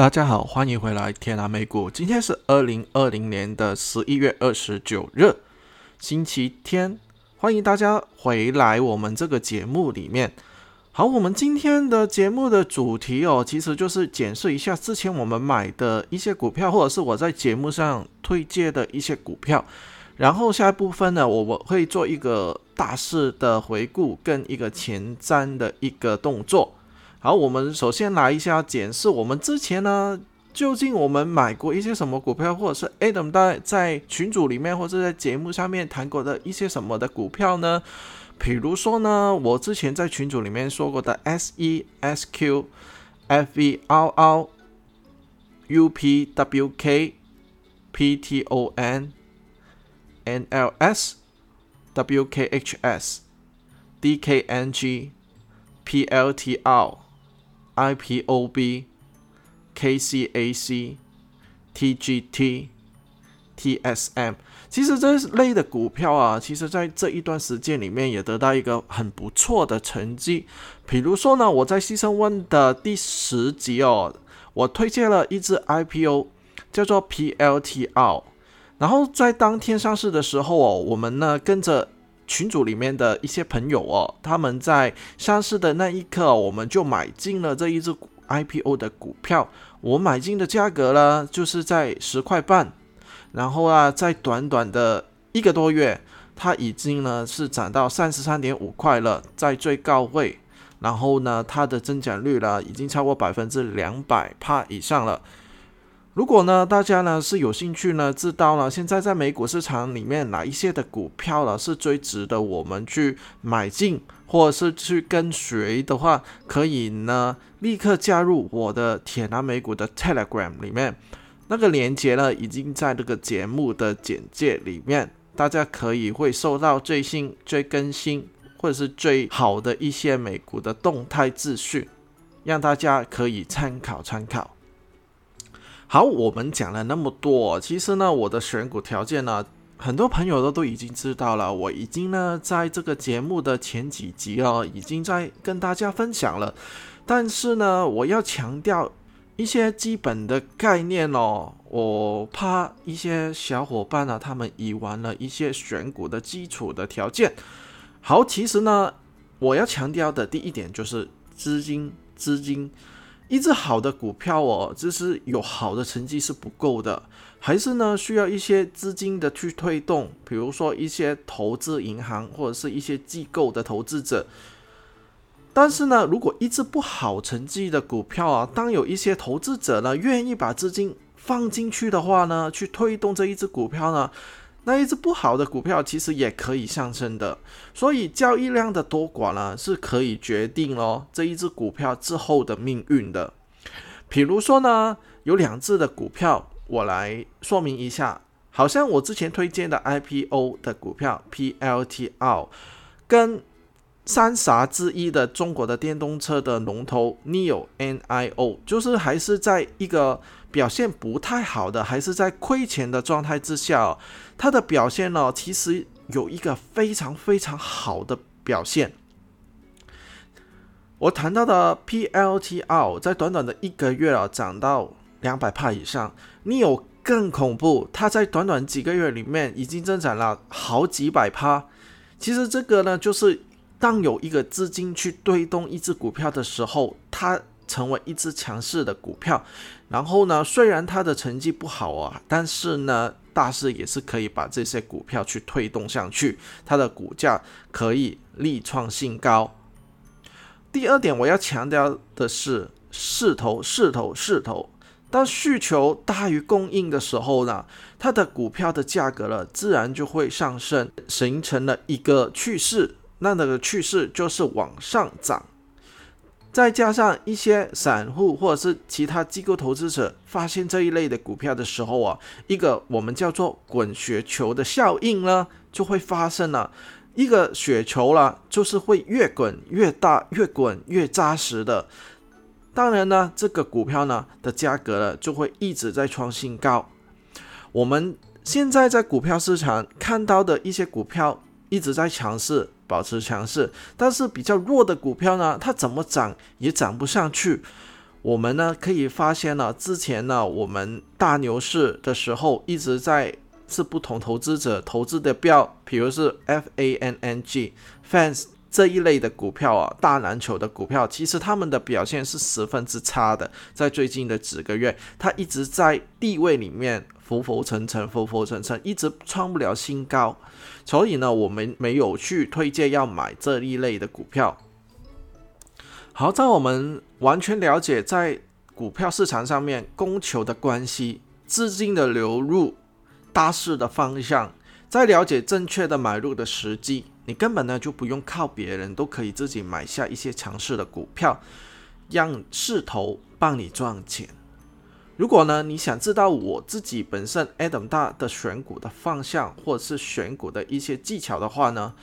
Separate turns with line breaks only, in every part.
大家好，欢迎回来天南美股。今天是二零二零年的十一月二十九日，星期天。欢迎大家回来我们这个节目里面。好，我们今天的节目的主题哦，其实就是检视一下之前我们买的一些股票，或者是我在节目上推荐的一些股票。然后下一部分呢，我我会做一个大势的回顾，跟一个前瞻的一个动作。好，我们首先来一下检视我们之前呢，究竟我们买过一些什么股票，或者是 Adam 在在群组里面或者在节目上面谈过的一些什么的股票呢？比如说呢，我之前在群组里面说过的 S E S Q F V R R U P W K P T O N N L S W K H S D K N G P L T R IPOB、KCAC、TGT、TSM，其实这类的股票啊，其实在这一段时间里面也得到一个很不错的成绩。比如说呢，我在西生问的第十集哦，我推荐了一只 IPO，叫做 PLTR，然后在当天上市的时候哦，我们呢跟着。群组里面的一些朋友哦，他们在上市的那一刻，我们就买进了这一只 IPO 的股票。我买进的价格呢，就是在十块半。然后啊，在短短的一个多月，它已经呢是涨到三十三点五块了，在最高位。然后呢，它的增长率呢，已经超过百分之两百帕以上了。如果呢，大家呢是有兴趣呢，知道了现在在美股市场里面哪一些的股票呢是最值得我们去买进，或者是去跟随的话，可以呢立刻加入我的铁南美股的 Telegram 里面，那个链接呢已经在这个节目的简介里面，大家可以会收到最新、最更新或者是最好的一些美股的动态资讯，让大家可以参考参考。好，我们讲了那么多，其实呢，我的选股条件呢，很多朋友都都已经知道了。我已经呢，在这个节目的前几集哦，已经在跟大家分享了。但是呢，我要强调一些基本的概念哦，我怕一些小伙伴呢，他们已完了一些选股的基础的条件。好，其实呢，我要强调的第一点就是资金，资金。一只好的股票哦，就是有好的成绩是不够的，还是呢需要一些资金的去推动，比如说一些投资银行或者是一些机构的投资者。但是呢，如果一只不好成绩的股票啊，当有一些投资者呢愿意把资金放进去的话呢，去推动这一只股票呢。那一只不好的股票其实也可以上升的，所以交易量的多寡呢是可以决定哦这一只股票之后的命运的。比如说呢，有两只的股票，我来说明一下。好像我之前推荐的 IPO 的股票 PLTR，跟三傻之一的中国的电动车的龙头 NIO NIO，就是还是在一个。表现不太好的，还是在亏钱的状态之下，它的表现呢，其实有一个非常非常好的表现。我谈到的 PLTR 在短短的一个月啊，涨到两百帕以上。你有更恐怖，它在短短几个月里面已经增长了好几百帕。其实这个呢，就是当有一个资金去推动一只股票的时候，它。成为一只强势的股票，然后呢，虽然它的成绩不好啊，但是呢，大势也是可以把这些股票去推动上去，它的股价可以力创新高。第二点，我要强调的是势头，势头，势头。当需求大于供应的时候呢，它的股票的价格呢，自然就会上升，形成了一个趋势。那那个趋势就是往上涨。再加上一些散户或者是其他机构投资者发现这一类的股票的时候啊，一个我们叫做滚雪球的效应呢，就会发生了。一个雪球了，就是会越滚越大，越滚越扎实的。当然呢，这个股票呢的价格呢就会一直在创新高。我们现在在股票市场看到的一些股票一直在强势。保持强势，但是比较弱的股票呢，它怎么涨也涨不上去。我们呢可以发现呢，之前呢我们大牛市的时候一直在是不同投资者投资的标，比如是 F A N N G Fans 这一类的股票啊，大篮球的股票，其实他们的表现是十分之差的，在最近的几个月，它一直在地位里面浮浮沉沉，浮浮沉沉，一直创不了新高，所以呢，我们没有去推荐要买这一类的股票。好在我们完全了解在股票市场上面供求的关系、资金的流入、大势的方向，在了解正确的买入的时机，你根本呢就不用靠别人，都可以自己买下一些强势的股票，让势头帮你赚钱。如果呢你想知道我自己本身 Adam 大的选股的方向，或者是选股的一些技巧的话呢，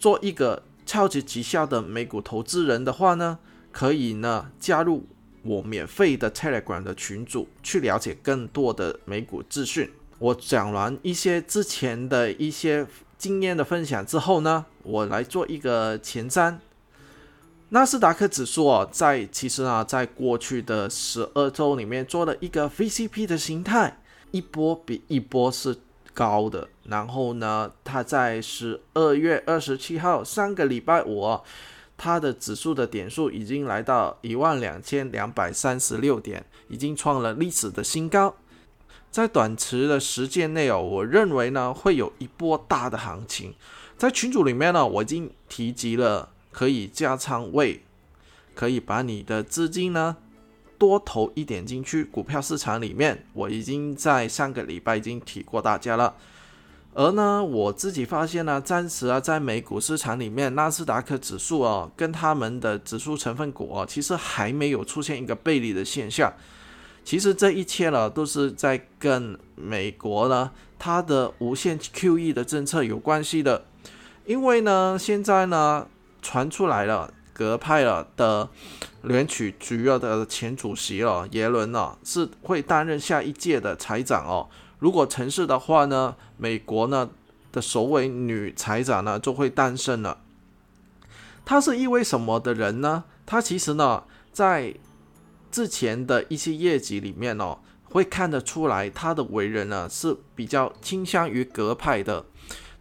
做一个超级绩效的美股投资人的话呢？可以呢，加入我免费的 Telegram 的群组，去了解更多的美股资讯。我讲完一些之前的一些经验的分享之后呢，我来做一个前瞻。纳斯达克指数啊，在其实啊，在过去的十二周里面做了一个 VCP 的形态，一波比一波是高的。然后呢，它在十二月二十七号上个礼拜五。它的指数的点数已经来到一万两千两百三十六点，已经创了历史的新高。在短期的时间内哦，我认为呢会有一波大的行情。在群组里面呢，我已经提及了可以加仓位，可以把你的资金呢多投一点进去股票市场里面。我已经在上个礼拜已经提过大家了。而呢，我自己发现呢，暂时啊，在美股市场里面，纳斯达克指数哦，跟他们的指数成分股哦，其实还没有出现一个背离的现象。其实这一切呢，都是在跟美国呢它的无限 QE 的政策有关系的。因为呢，现在呢传出来了，格派了的联储局的前主席了耶伦呢，是会担任下一届的财长哦。如果成事的话呢，美国呢的首位女财长呢就会诞生了。她是一位什么的人呢？她其实呢在之前的一些业绩里面哦，会看得出来他的为人呢是比较倾向于鸽派的。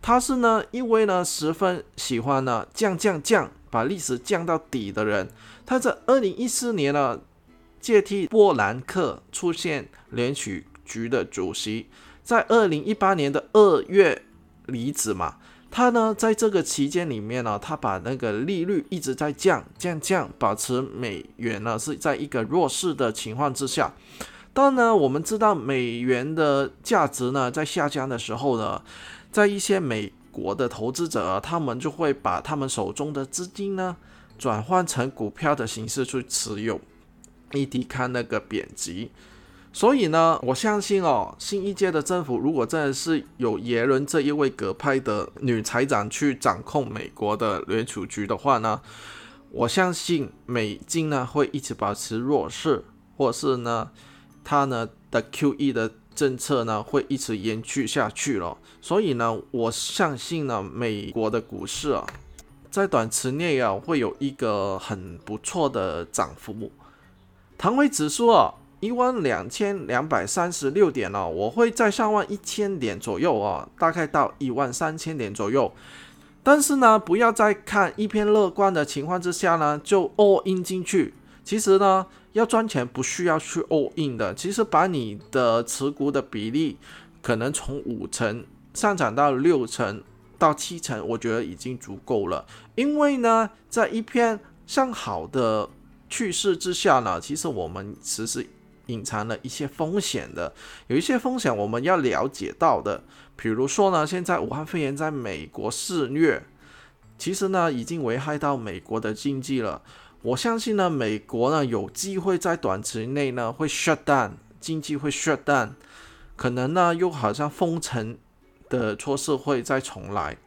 他是呢因为呢十分喜欢呢降降降，把历史降到底的人。他在二零一四年呢接替波兰克出现联储。局的主席在二零一八年的二月离职嘛，他呢在这个期间里面呢，他把那个利率一直在降降降，保持美元呢是在一个弱势的情况之下。当呢，我们知道美元的价值呢在下降的时候呢，在一些美国的投资者，他们就会把他们手中的资金呢转换成股票的形式去持有，以抵抗那个贬值。所以呢，我相信哦，新一届的政府如果真的是有耶伦这一位格派的女财长去掌控美国的联储局的话呢，我相信美金呢会一直保持弱势，或是呢，它呢的 QE 的政策呢会一直延续下去了。所以呢，我相信呢，美国的股市啊，在短期内啊会有一个很不错的涨幅。唐威指数啊。一万两千两百三十六点哦，我会在上万一千点左右哦，大概到一万三千点左右。但是呢，不要在看一片乐观的情况之下呢，就 all in 进去。其实呢，要赚钱不需要去 all in 的。其实把你的持股的比例可能从五成上涨到六成到七成，我觉得已经足够了。因为呢，在一片向好的趋势之下呢，其实我们其实。隐藏了一些风险的，有一些风险我们要了解到的，比如说呢，现在武汉肺炎在美国肆虐，其实呢已经危害到美国的经济了。我相信呢，美国呢有机会在短期内呢会 shut down 经济会 shut down，可能呢又好像封城的措施会再重来。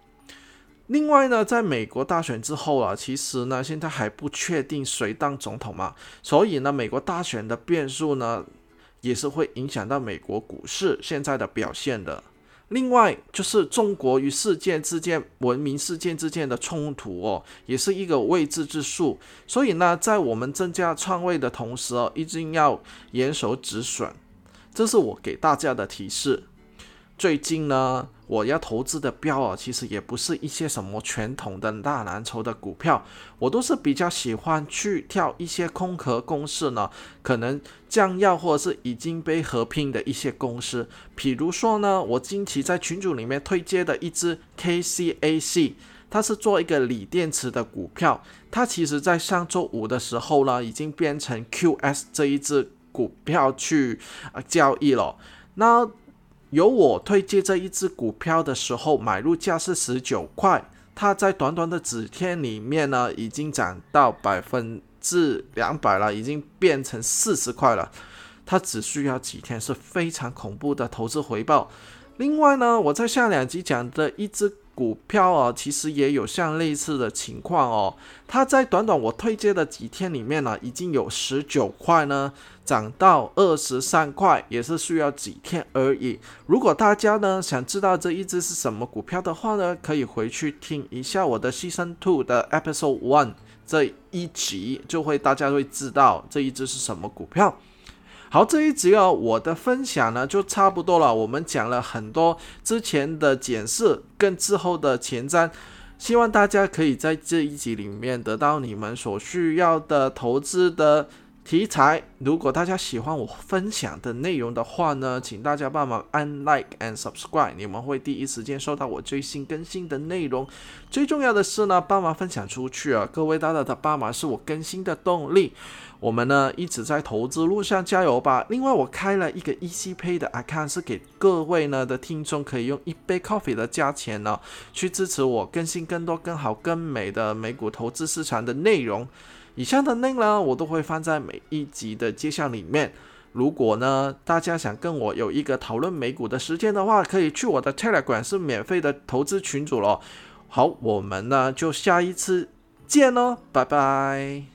另外呢，在美国大选之后啊，其实呢，现在还不确定谁当总统嘛，所以呢，美国大选的变数呢，也是会影响到美国股市现在的表现的。另外就是中国与世界之间文明事件之间的冲突哦，也是一个未知之数。所以呢，在我们增加创位的同时哦，一定要严守止损。这是我给大家的提示。最近呢，我要投资的标啊，其实也不是一些什么传统的大蓝筹的股票，我都是比较喜欢去跳一些空壳公司呢，可能将要或者是已经被合并的一些公司。比如说呢，我近期在群组里面推荐的一只 KCAC，它是做一个锂电池的股票，它其实在上周五的时候呢，已经变成 QS 这一只股票去啊交易了。那由我推荐这一只股票的时候，买入价是十九块，它在短短的几天里面呢，已经涨到百分之两百了，已经变成四十块了。它只需要几天，是非常恐怖的投资回报。另外呢，我在下两集讲的一只。股票啊，其实也有像类似的情况哦。它在短短我推荐的几天里面呢，已经有十九块呢，涨到二十三块，也是需要几天而已。如果大家呢想知道这一只是什么股票的话呢，可以回去听一下我的 Season Two 的 Episode One 这一集，就会大家会知道这一只是什么股票。好，这一集啊，我的分享呢就差不多了。我们讲了很多之前的检视跟之后的前瞻，希望大家可以在这一集里面得到你们所需要的投资的。题材，如果大家喜欢我分享的内容的话呢，请大家帮忙按 like and subscribe，你们会第一时间收到我最新更新的内容。最重要的是呢，帮忙分享出去啊！各位大大的帮忙是我更新的动力。我们呢一直在投资路上加油吧！另外，我开了一个 EC Pay 的 account，是给各位呢的听众可以用一杯 coffee 的价钱呢，去支持我更新更多、更好、更美的美股投资市场的内容。以下的内容我都会放在每一集的介绍里面。如果呢，大家想跟我有一个讨论美股的时间的话，可以去我的 Telegram 是免费的投资群组咯。好，我们呢就下一次见喽，拜拜。